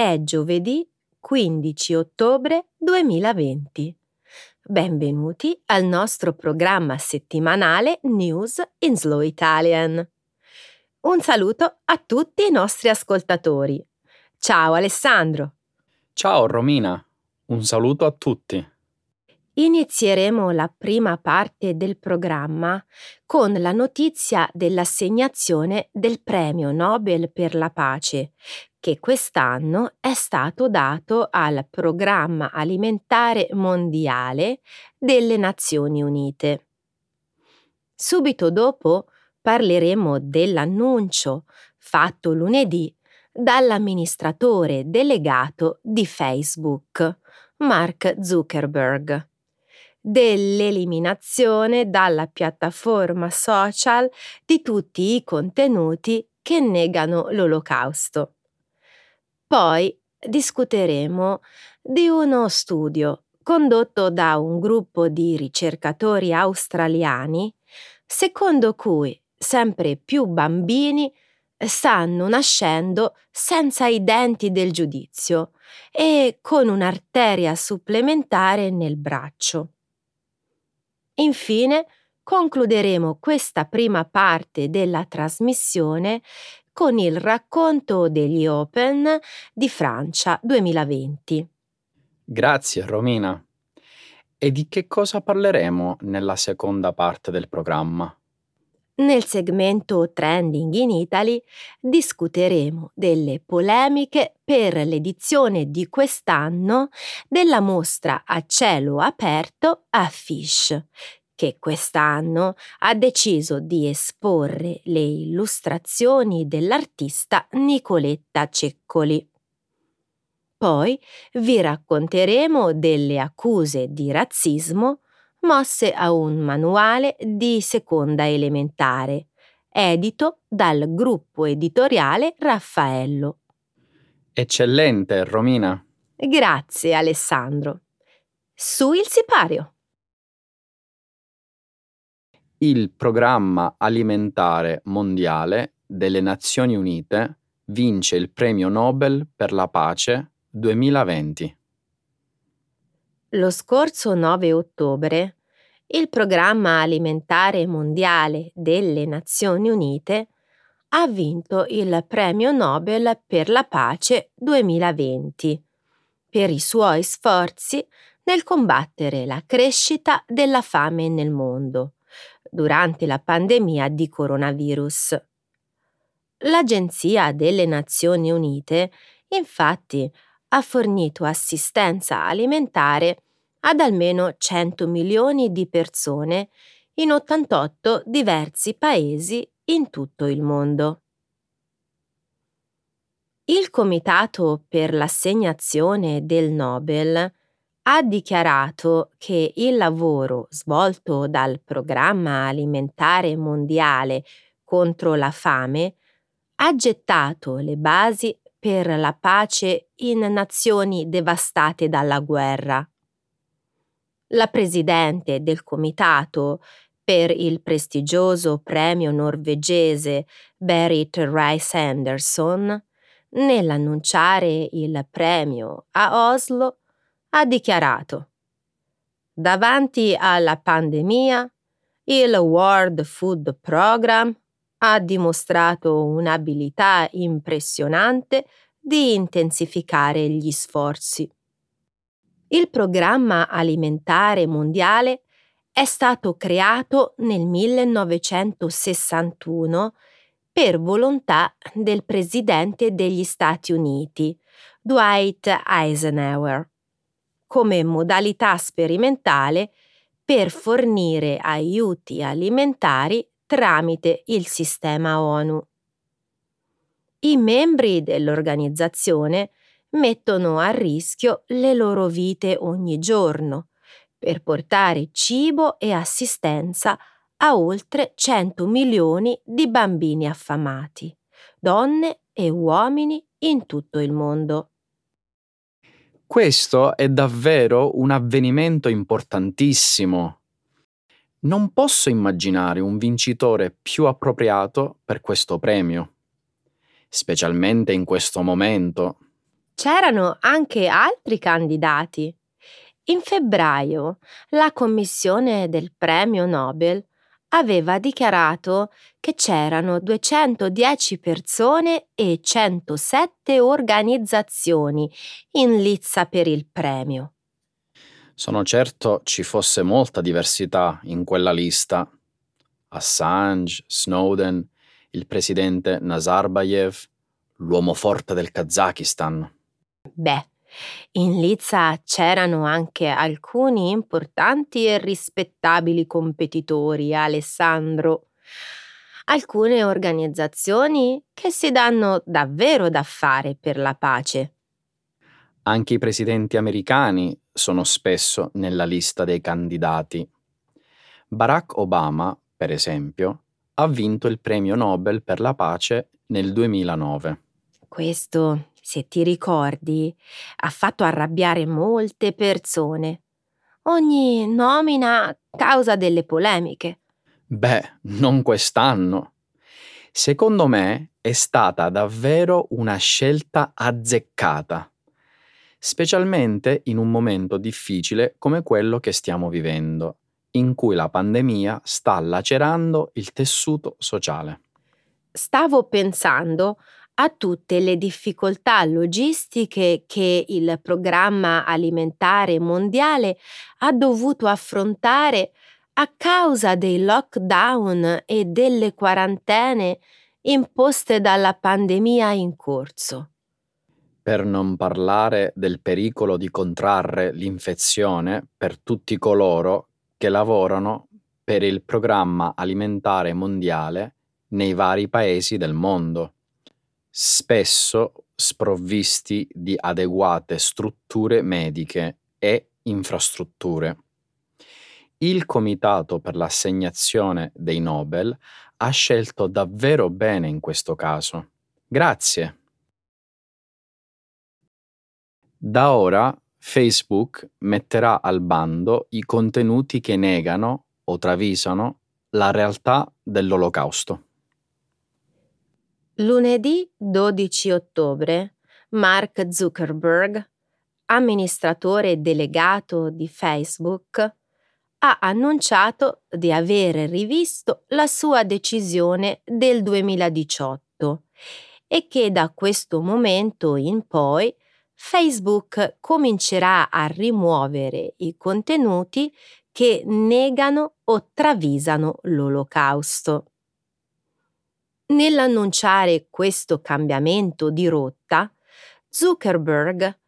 È giovedì 15 ottobre 2020. Benvenuti al nostro programma settimanale News in Slow Italian. Un saluto a tutti i nostri ascoltatori. Ciao Alessandro. Ciao Romina, un saluto a tutti. Inizieremo la prima parte del programma con la notizia dell'assegnazione del Premio Nobel per la pace, che quest'anno è stato dato al Programma Alimentare Mondiale delle Nazioni Unite. Subito dopo parleremo dell'annuncio fatto lunedì dall'amministratore delegato di Facebook, Mark Zuckerberg, dell'eliminazione dalla piattaforma social di tutti i contenuti che negano l'olocausto. Poi discuteremo di uno studio condotto da un gruppo di ricercatori australiani, secondo cui sempre più bambini stanno nascendo senza i denti del giudizio e con un'arteria supplementare nel braccio. Infine, concluderemo questa prima parte della trasmissione con il racconto degli Open di Francia 2020. Grazie Romina. E di che cosa parleremo nella seconda parte del programma? Nel segmento Trending in Italy discuteremo delle polemiche per l'edizione di quest'anno della mostra a cielo aperto a Fish, che quest'anno ha deciso di esporre le illustrazioni dell'artista Nicoletta Ceccoli. Poi vi racconteremo delle accuse di razzismo mosse a un manuale di seconda elementare, edito dal gruppo editoriale Raffaello. Eccellente, Romina. Grazie, Alessandro. Su il sipario. Il Programma Alimentare Mondiale delle Nazioni Unite vince il Premio Nobel per la pace 2020. Lo scorso 9 ottobre il Programma Alimentare Mondiale delle Nazioni Unite ha vinto il Premio Nobel per la pace 2020 per i suoi sforzi nel combattere la crescita della fame nel mondo durante la pandemia di coronavirus. L'Agenzia delle Nazioni Unite, infatti, ha fornito assistenza alimentare ad almeno 100 milioni di persone in 88 diversi paesi in tutto il mondo. Il Comitato per l'assegnazione del Nobel ha dichiarato che il lavoro svolto dal Programma Alimentare Mondiale contro la fame ha gettato le basi per la pace in nazioni devastate dalla guerra. La presidente del comitato per il prestigioso premio norvegese Berit Rice Anderson, nell'annunciare il premio a Oslo, ha dichiarato Davanti alla pandemia, il World Food Program ha dimostrato un'abilità impressionante di intensificare gli sforzi. Il Programma Alimentare Mondiale è stato creato nel 1961 per volontà del Presidente degli Stati Uniti, Dwight Eisenhower, come modalità sperimentale per fornire aiuti alimentari tramite il sistema ONU. I membri dell'organizzazione mettono a rischio le loro vite ogni giorno per portare cibo e assistenza a oltre 100 milioni di bambini affamati, donne e uomini in tutto il mondo. Questo è davvero un avvenimento importantissimo non posso immaginare un vincitore più appropriato per questo premio, specialmente in questo momento. c'erano anche altri candidati. In febbraio la commissione del premio Nobel aveva dichiarato che c'erano 210 persone e 107 organizzazioni in lizza per il premio. Sono certo ci fosse molta diversità in quella lista. Assange, Snowden, il presidente Nazarbayev, l'uomo forte del Kazakistan. Beh, in Lizza c'erano anche alcuni importanti e rispettabili competitori, Alessandro. Alcune organizzazioni che si danno davvero da fare per la pace. Anche i presidenti americani sono spesso nella lista dei candidati. Barack Obama, per esempio, ha vinto il premio Nobel per la pace nel 2009. Questo se ti ricordi, ha fatto arrabbiare molte persone. Ogni nomina causa delle polemiche. Beh, non quest'anno. Secondo me è stata davvero una scelta azzeccata, specialmente in un momento difficile come quello che stiamo vivendo, in cui la pandemia sta lacerando il tessuto sociale. Stavo pensando a tutte le difficoltà logistiche che il programma alimentare mondiale ha dovuto affrontare a causa dei lockdown e delle quarantene imposte dalla pandemia in corso. Per non parlare del pericolo di contrarre l'infezione per tutti coloro che lavorano per il programma alimentare mondiale nei vari paesi del mondo spesso sprovvisti di adeguate strutture mediche e infrastrutture. Il Comitato per l'assegnazione dei Nobel ha scelto davvero bene in questo caso. Grazie. Da ora Facebook metterà al bando i contenuti che negano o travisano la realtà dell'olocausto. Lunedì 12 ottobre Mark Zuckerberg, amministratore delegato di Facebook, ha annunciato di aver rivisto la sua decisione del 2018 e che da questo momento in poi Facebook comincerà a rimuovere i contenuti che negano o travisano l'olocausto. Nell'annunciare questo cambiamento di rotta, Zuckerberg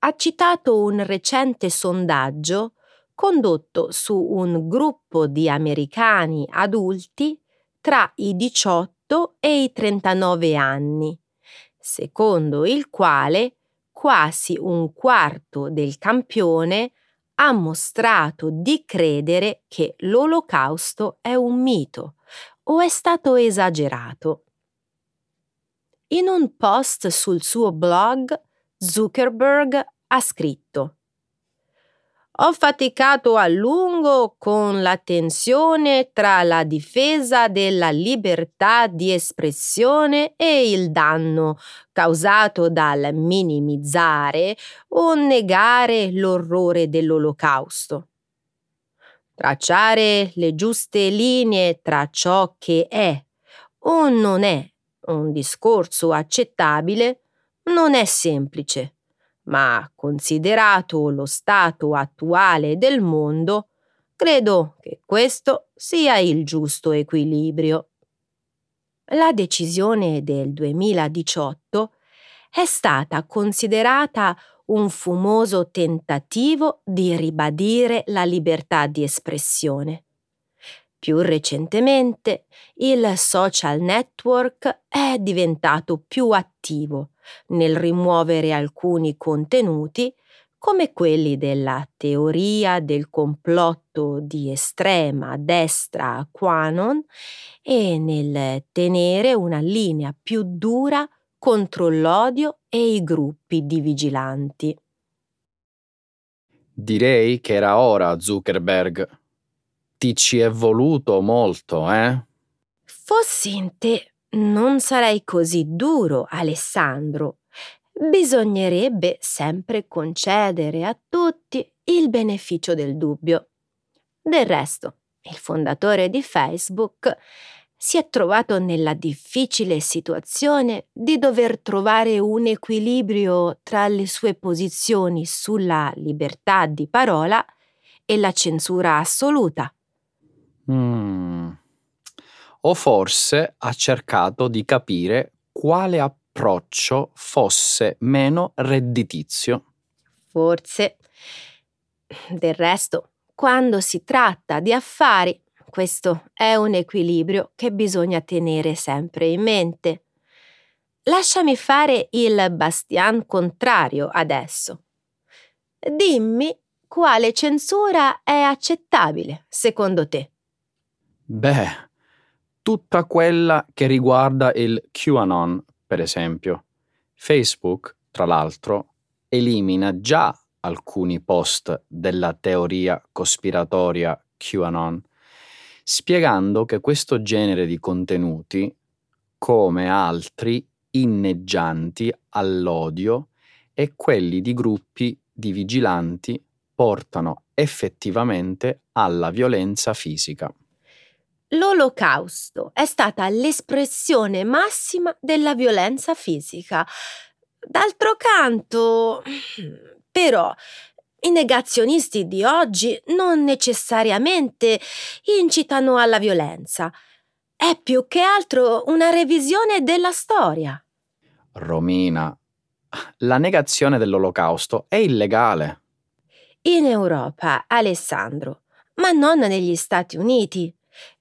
ha citato un recente sondaggio condotto su un gruppo di americani adulti tra i 18 e i 39 anni, secondo il quale quasi un quarto del campione ha mostrato di credere che l'olocausto è un mito o è stato esagerato? In un post sul suo blog, Zuckerberg ha scritto ho faticato a lungo con la tensione tra la difesa della libertà di espressione e il danno causato dal minimizzare o negare l'orrore dell'olocausto. Tracciare le giuste linee tra ciò che è o non è un discorso accettabile non è semplice, ma considerato lo stato attuale del mondo, credo che questo sia il giusto equilibrio. La decisione del 2018 è stata considerata un fumoso tentativo di ribadire la libertà di espressione. Più recentemente il social network è diventato più attivo nel rimuovere alcuni contenuti come quelli della teoria del complotto di estrema destra Quanon e nel tenere una linea più dura contro l'odio e i gruppi di vigilanti. Direi che era ora, Zuckerberg. Ti ci è voluto molto, eh? Fossi in te, non sarei così duro, Alessandro. bisognerebbe sempre concedere a tutti il beneficio del dubbio. Del resto, il fondatore di Facebook si è trovato nella difficile situazione di dover trovare un equilibrio tra le sue posizioni sulla libertà di parola e la censura assoluta. Mm. O forse ha cercato di capire quale approccio fosse meno redditizio. Forse. Del resto, quando si tratta di affari, questo è un equilibrio che bisogna tenere sempre in mente. Lasciami fare il bastian contrario adesso. Dimmi quale censura è accettabile secondo te. Beh, tutta quella che riguarda il QAnon, per esempio. Facebook, tra l'altro, elimina già alcuni post della teoria cospiratoria QAnon, spiegando che questo genere di contenuti, come altri inneggianti all'odio e quelli di gruppi di vigilanti, portano effettivamente alla violenza fisica. L'olocausto è stata l'espressione massima della violenza fisica. D'altro canto, però, i negazionisti di oggi non necessariamente incitano alla violenza. È più che altro una revisione della storia. Romina, la negazione dell'olocausto è illegale. In Europa, Alessandro, ma non negli Stati Uniti.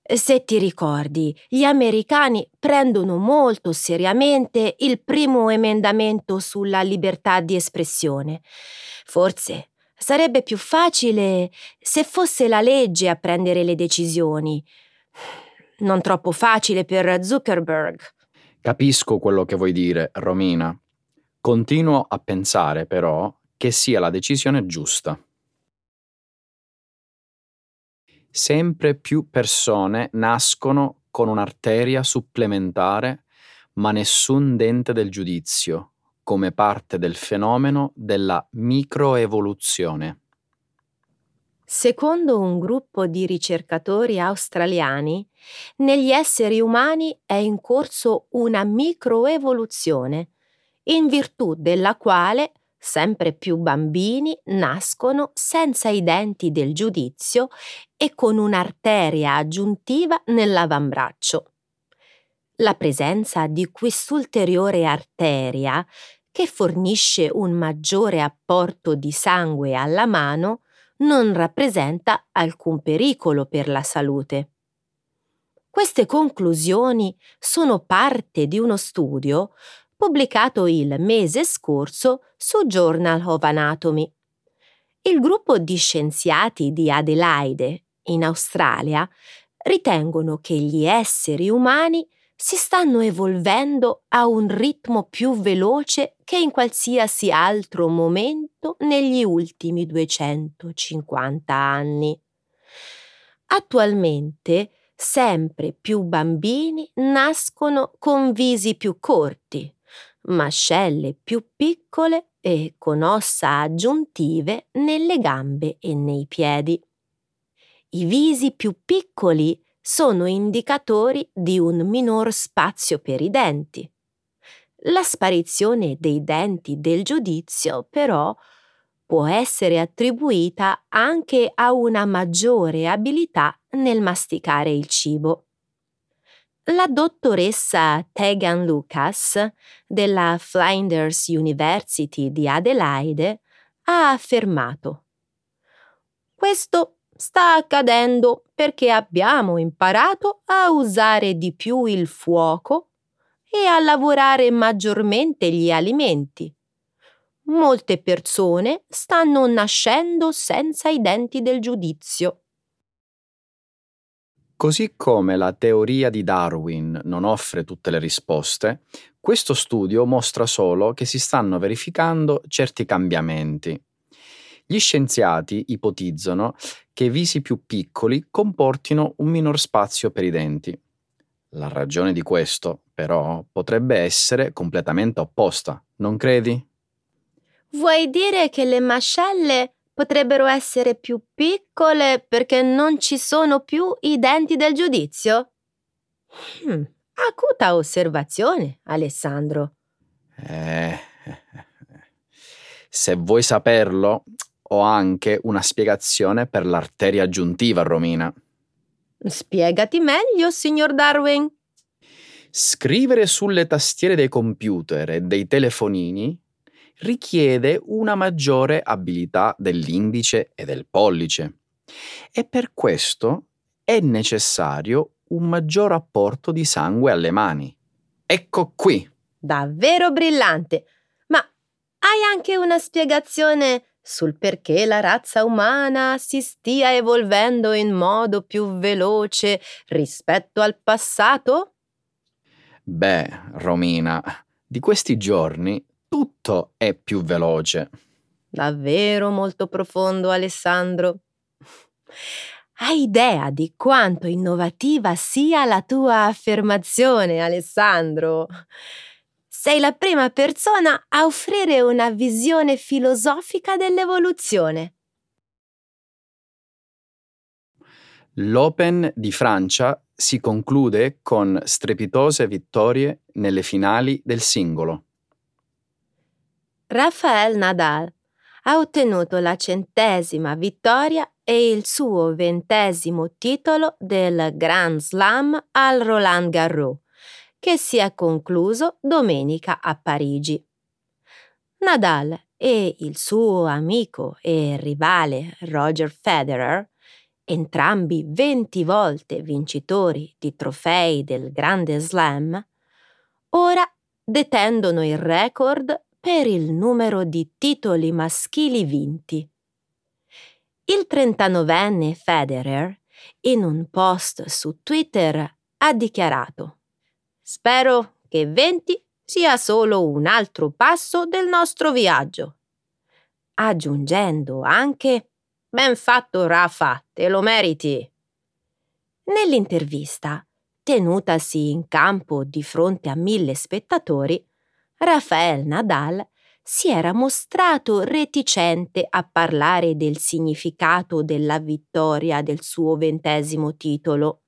Se ti ricordi, gli americani prendono molto seriamente il primo emendamento sulla libertà di espressione. Forse sarebbe più facile se fosse la legge a prendere le decisioni. Non troppo facile per Zuckerberg. Capisco quello che vuoi dire, Romina. Continuo a pensare, però, che sia la decisione giusta sempre più persone nascono con un'arteria supplementare, ma nessun dente del giudizio, come parte del fenomeno della microevoluzione. Secondo un gruppo di ricercatori australiani, negli esseri umani è in corso una microevoluzione, in virtù della quale sempre più bambini nascono senza i denti del giudizio e con un'arteria aggiuntiva nell'avambraccio. La presenza di quest'ulteriore arteria, che fornisce un maggiore apporto di sangue alla mano, non rappresenta alcun pericolo per la salute. Queste conclusioni sono parte di uno studio pubblicato il mese scorso su Journal of Anatomy. Il gruppo di scienziati di Adelaide, in Australia, ritengono che gli esseri umani si stanno evolvendo a un ritmo più veloce che in qualsiasi altro momento negli ultimi 250 anni. Attualmente sempre più bambini nascono con visi più corti, mascelle più piccole e con ossa aggiuntive nelle gambe e nei piedi. I visi più piccoli sono indicatori di un minor spazio per i denti. La sparizione dei denti del giudizio, però, può essere attribuita anche a una maggiore abilità nel masticare il cibo. La dottoressa Tegan Lucas della Flinders University di Adelaide ha affermato Questo sta accadendo perché abbiamo imparato a usare di più il fuoco e a lavorare maggiormente gli alimenti. Molte persone stanno nascendo senza i denti del giudizio. Così come la teoria di Darwin non offre tutte le risposte, questo studio mostra solo che si stanno verificando certi cambiamenti. Gli scienziati ipotizzano che visi più piccoli comportino un minor spazio per i denti. La ragione di questo, però, potrebbe essere completamente opposta, non credi? Vuoi dire che le mascelle potrebbero essere più piccole perché non ci sono più i denti del giudizio? Hmm, acuta osservazione, Alessandro. Eh, se vuoi saperlo, ho anche una spiegazione per l'arteria aggiuntiva, Romina. Spiegati meglio, signor Darwin. Scrivere sulle tastiere dei computer e dei telefonini richiede una maggiore abilità dell'indice e del pollice e per questo è necessario un maggior apporto di sangue alle mani. Ecco qui. Davvero brillante. Ma hai anche una spiegazione sul perché la razza umana si stia evolvendo in modo più veloce rispetto al passato? Beh, Romina, di questi giorni tutto è più veloce. Davvero molto profondo, Alessandro. Hai idea di quanto innovativa sia la tua affermazione, Alessandro? Sei la prima persona a offrire una visione filosofica dell'evoluzione. L'Open di Francia si conclude con strepitose vittorie nelle finali del singolo. Rafael Nadal ha ottenuto la centesima vittoria e il suo ventesimo titolo del Grand Slam al Roland Garros che si è concluso domenica a Parigi. Nadal e il suo amico e rivale Roger Federer, entrambi 20 volte vincitori di trofei del Grande Slam, ora detendono il record per il numero di titoli maschili vinti. Il 39enne Federer, in un post su Twitter, ha dichiarato Spero che 20 sia solo un altro passo del nostro viaggio. Aggiungendo anche Ben fatto, Rafa, te lo meriti. Nell'intervista, tenutasi in campo di fronte a mille spettatori, Rafael Nadal si era mostrato reticente a parlare del significato della vittoria del suo ventesimo titolo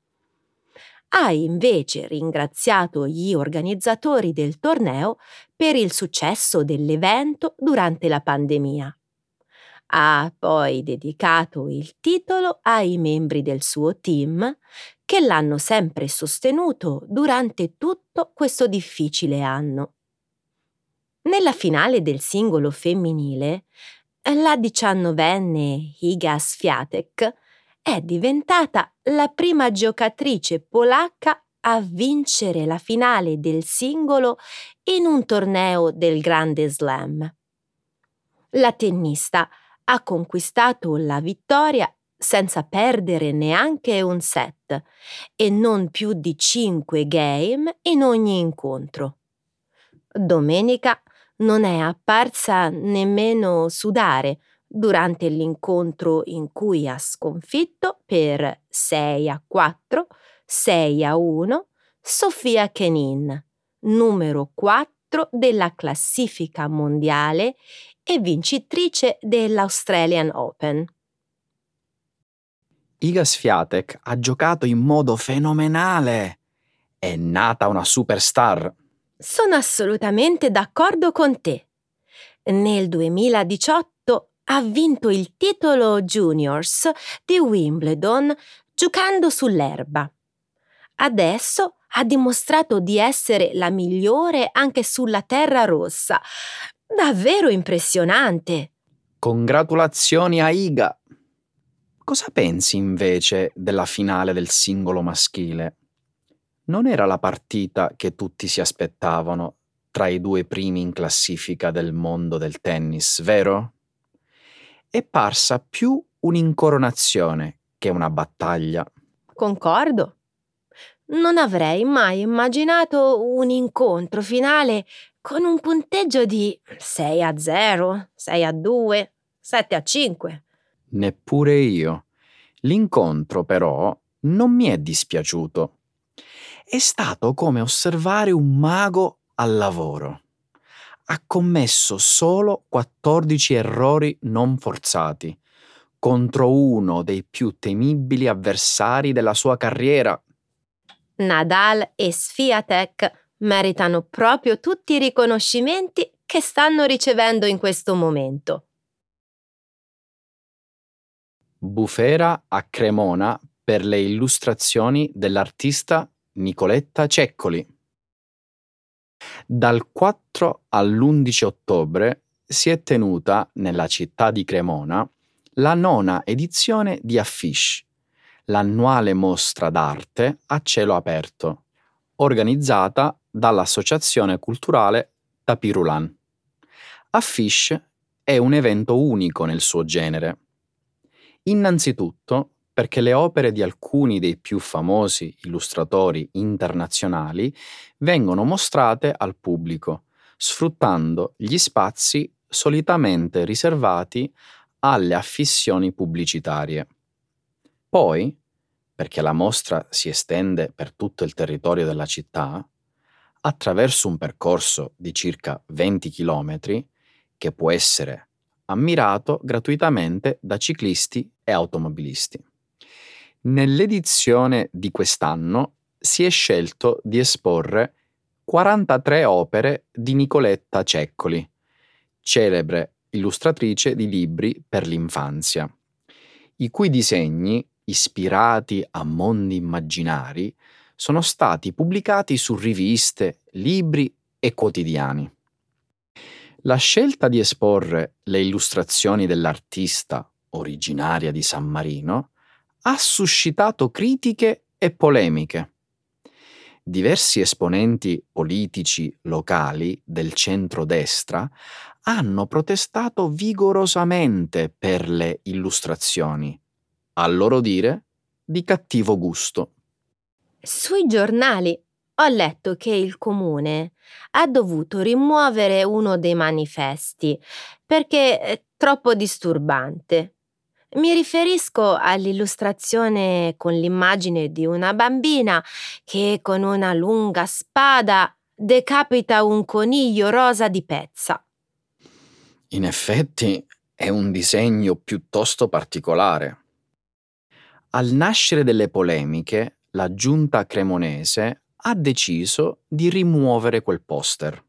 ha invece ringraziato gli organizzatori del torneo per il successo dell'evento durante la pandemia. Ha poi dedicato il titolo ai membri del suo team che l'hanno sempre sostenuto durante tutto questo difficile anno. Nella finale del singolo femminile, la diciannovenne Higa Swiatek è diventata la prima giocatrice polacca a vincere la finale del singolo in un torneo del Grande Slam. La tennista ha conquistato la vittoria senza perdere neanche un set e non più di cinque game in ogni incontro. Domenica non è apparsa nemmeno sudare durante l'incontro in cui ha sconfitto per 6 a 4, 6 a 1 Sofia Kenin, numero 4 della classifica mondiale e vincitrice dell'Australian Open. Iga Swiatek ha giocato in modo fenomenale. È nata una superstar. Sono assolutamente d'accordo con te. Nel 2018 ha vinto il titolo Juniors di Wimbledon giocando sull'erba. Adesso ha dimostrato di essere la migliore anche sulla terra rossa. Davvero impressionante. Congratulazioni a Iga. Cosa pensi invece della finale del singolo maschile? Non era la partita che tutti si aspettavano tra i due primi in classifica del mondo del tennis, vero? È parsa più un'incoronazione che una battaglia. Concordo. Non avrei mai immaginato un incontro finale con un punteggio di 6 a 0, 6 a 2, 7 a 5. Neppure io. L'incontro però non mi è dispiaciuto. È stato come osservare un mago al lavoro. Ha commesso solo 14 errori non forzati contro uno dei più temibili avversari della sua carriera. Nadal e Sfiatek meritano proprio tutti i riconoscimenti che stanno ricevendo in questo momento. Bufera a Cremona per le illustrazioni dell'artista Nicoletta Ceccoli. Dal 4 all'11 ottobre si è tenuta nella città di Cremona la nona edizione di Affish, l'annuale mostra d'arte a cielo aperto, organizzata dall'Associazione Culturale Tapirulan. Affish è un evento unico nel suo genere. Innanzitutto perché le opere di alcuni dei più famosi illustratori internazionali vengono mostrate al pubblico, sfruttando gli spazi solitamente riservati alle affissioni pubblicitarie. Poi, perché la mostra si estende per tutto il territorio della città, attraverso un percorso di circa 20 km che può essere ammirato gratuitamente da ciclisti e automobilisti. Nell'edizione di quest'anno si è scelto di esporre 43 opere di Nicoletta Ceccoli, celebre illustratrice di libri per l'infanzia, i cui disegni, ispirati a mondi immaginari, sono stati pubblicati su riviste, libri e quotidiani. La scelta di esporre le illustrazioni dell'artista originaria di San Marino ha suscitato critiche e polemiche. Diversi esponenti politici locali del centro-destra hanno protestato vigorosamente per le illustrazioni, a loro dire di cattivo gusto. Sui giornali ho letto che il comune ha dovuto rimuovere uno dei manifesti perché è troppo disturbante. Mi riferisco all'illustrazione con l'immagine di una bambina che con una lunga spada decapita un coniglio rosa di pezza. In effetti è un disegno piuttosto particolare. Al nascere delle polemiche, la giunta cremonese ha deciso di rimuovere quel poster.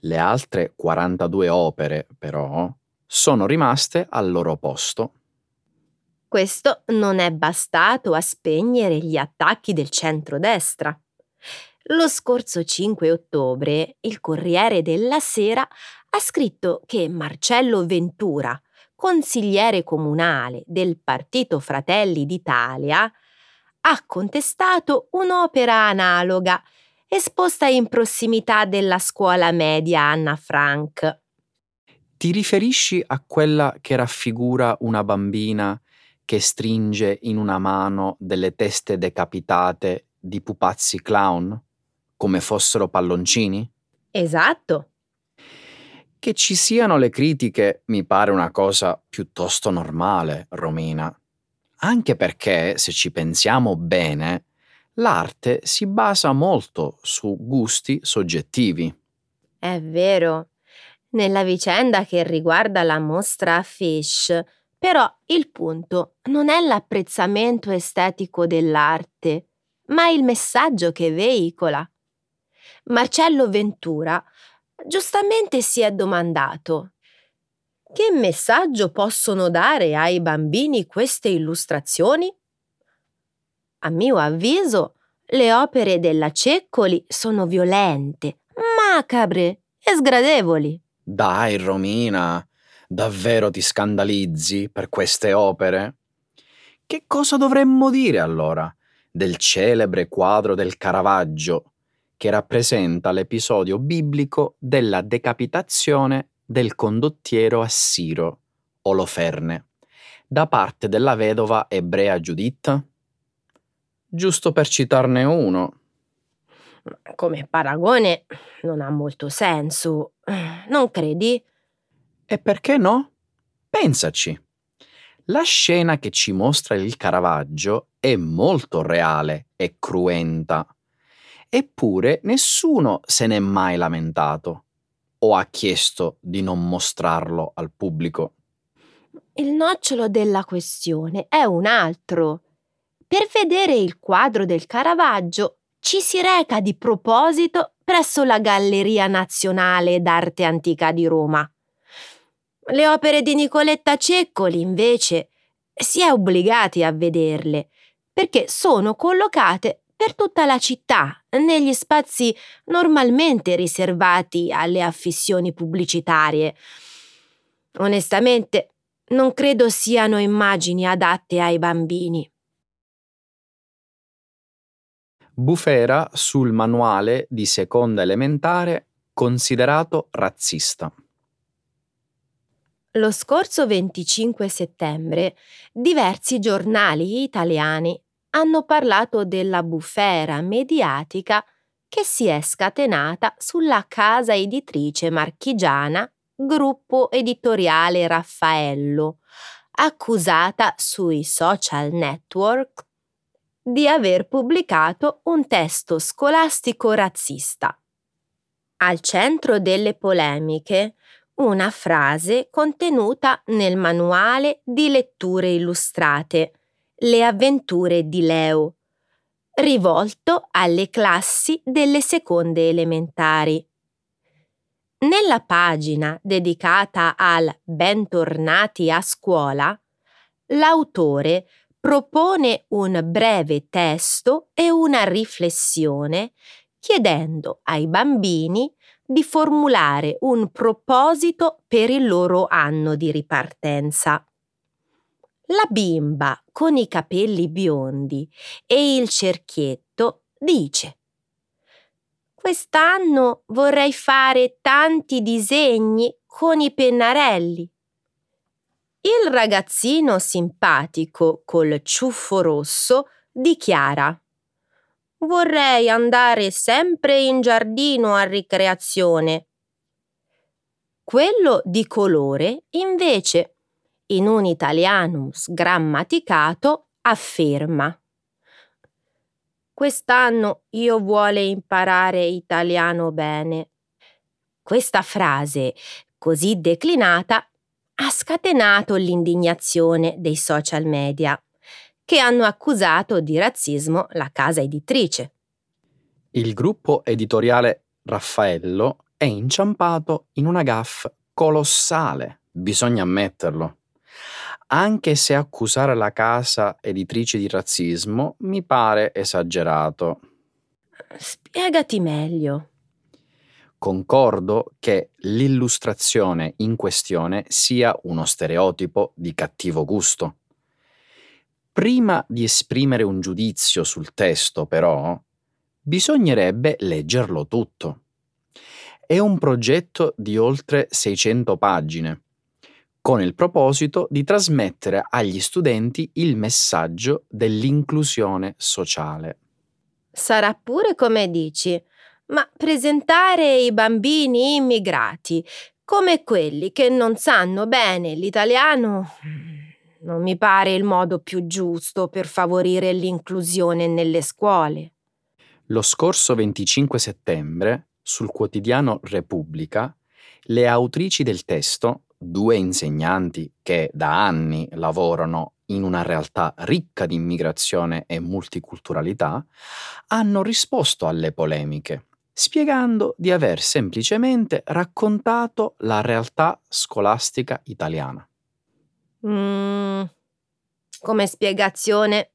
Le altre 42 opere, però, sono rimaste al loro posto. Questo non è bastato a spegnere gli attacchi del centrodestra. Lo scorso 5 ottobre il Corriere della Sera ha scritto che Marcello Ventura, consigliere comunale del Partito Fratelli d'Italia, ha contestato un'opera analoga esposta in prossimità della scuola media Anna Frank. Ti riferisci a quella che raffigura una bambina che stringe in una mano delle teste decapitate di pupazzi clown, come fossero palloncini? Esatto. Che ci siano le critiche mi pare una cosa piuttosto normale, Romina. Anche perché, se ci pensiamo bene, l'arte si basa molto su gusti soggettivi. È vero. Nella vicenda che riguarda la mostra Fish, però il punto non è l'apprezzamento estetico dell'arte, ma il messaggio che veicola. Marcello Ventura giustamente si è domandato che messaggio possono dare ai bambini queste illustrazioni? A mio avviso, le opere della Ceccoli sono violente, macabre e sgradevoli. Dai, Romina, davvero ti scandalizzi per queste opere? Che cosa dovremmo dire allora del celebre quadro del Caravaggio che rappresenta l'episodio biblico della decapitazione del condottiero assiro, Oloferne, da parte della vedova ebrea Giuditta? Giusto per citarne uno, come paragone non ha molto senso, non credi? E perché no? Pensaci. La scena che ci mostra il Caravaggio è molto reale e cruenta. Eppure nessuno se n'è mai lamentato o ha chiesto di non mostrarlo al pubblico. Il nocciolo della questione è un altro. Per vedere il quadro del Caravaggio ci si reca di proposito presso la Galleria Nazionale d'Arte Antica di Roma. Le opere di Nicoletta Ceccoli, invece, si è obbligati a vederle, perché sono collocate per tutta la città, negli spazi normalmente riservati alle affissioni pubblicitarie. Onestamente, non credo siano immagini adatte ai bambini. Bufera sul manuale di seconda elementare considerato razzista. Lo scorso 25 settembre diversi giornali italiani hanno parlato della bufera mediatica che si è scatenata sulla casa editrice marchigiana Gruppo Editoriale Raffaello, accusata sui social network di aver pubblicato un testo scolastico razzista. Al centro delle polemiche una frase contenuta nel manuale di letture illustrate Le avventure di Leo, rivolto alle classi delle seconde elementari. Nella pagina dedicata al Bentornati a scuola, l'autore propone un breve testo e una riflessione chiedendo ai bambini di formulare un proposito per il loro anno di ripartenza. La bimba con i capelli biondi e il cerchietto dice Quest'anno vorrei fare tanti disegni con i pennarelli. Il ragazzino simpatico col ciuffo rosso dichiara Vorrei andare sempre in giardino a ricreazione. Quello di colore, invece, in un italiano sgrammaticato, afferma Quest'anno io vuole imparare italiano bene. Questa frase, così declinata, ha scatenato l'indignazione dei social media, che hanno accusato di razzismo la casa editrice. Il gruppo editoriale Raffaello è inciampato in una gaffe colossale, bisogna ammetterlo anche se accusare la casa editrice di razzismo mi pare esagerato. Spiegati meglio. Concordo che l'illustrazione in questione sia uno stereotipo di cattivo gusto. Prima di esprimere un giudizio sul testo, però, bisognerebbe leggerlo tutto. È un progetto di oltre 600 pagine con il proposito di trasmettere agli studenti il messaggio dell'inclusione sociale. Sarà pure come dici, ma presentare i bambini immigrati come quelli che non sanno bene l'italiano non mi pare il modo più giusto per favorire l'inclusione nelle scuole. Lo scorso 25 settembre, sul quotidiano Repubblica, le autrici del testo due insegnanti che da anni lavorano in una realtà ricca di immigrazione e multiculturalità, hanno risposto alle polemiche, spiegando di aver semplicemente raccontato la realtà scolastica italiana. Mm, come spiegazione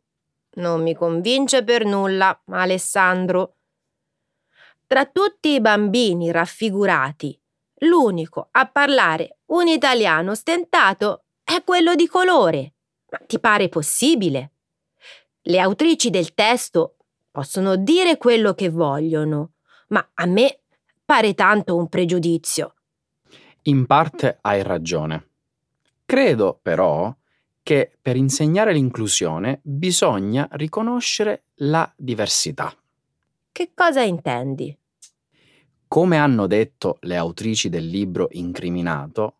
non mi convince per nulla, Alessandro. Tra tutti i bambini raffigurati l'unico a parlare un italiano stentato è quello di colore. Ma ti pare possibile? Le autrici del testo possono dire quello che vogliono, ma a me pare tanto un pregiudizio. In parte hai ragione. Credo però che per insegnare l'inclusione bisogna riconoscere la diversità. Che cosa intendi? Come hanno detto le autrici del libro incriminato,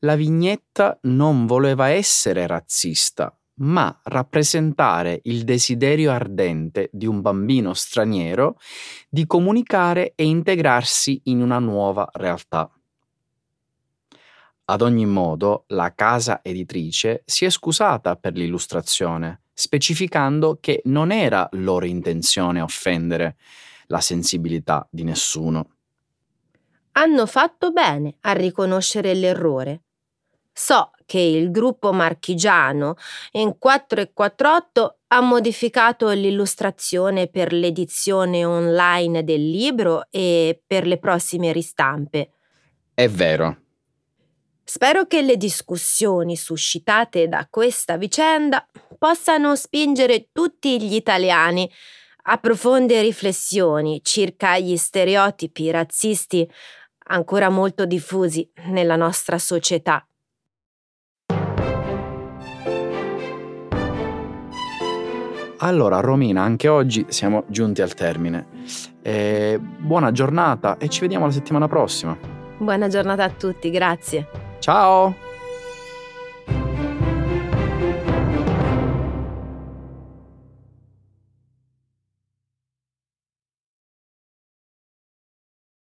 la vignetta non voleva essere razzista, ma rappresentare il desiderio ardente di un bambino straniero di comunicare e integrarsi in una nuova realtà. Ad ogni modo, la casa editrice si è scusata per l'illustrazione, specificando che non era loro intenzione offendere la sensibilità di nessuno. Hanno fatto bene a riconoscere l'errore. So che il gruppo marchigiano in 448 ha modificato l'illustrazione per l'edizione online del libro e per le prossime ristampe. È vero. Spero che le discussioni suscitate da questa vicenda possano spingere tutti gli italiani a profonde riflessioni circa gli stereotipi razzisti ancora molto diffusi nella nostra società. Allora, Romina, anche oggi siamo giunti al termine. Eh, buona giornata e ci vediamo la settimana prossima. Buona giornata a tutti, grazie. Ciao!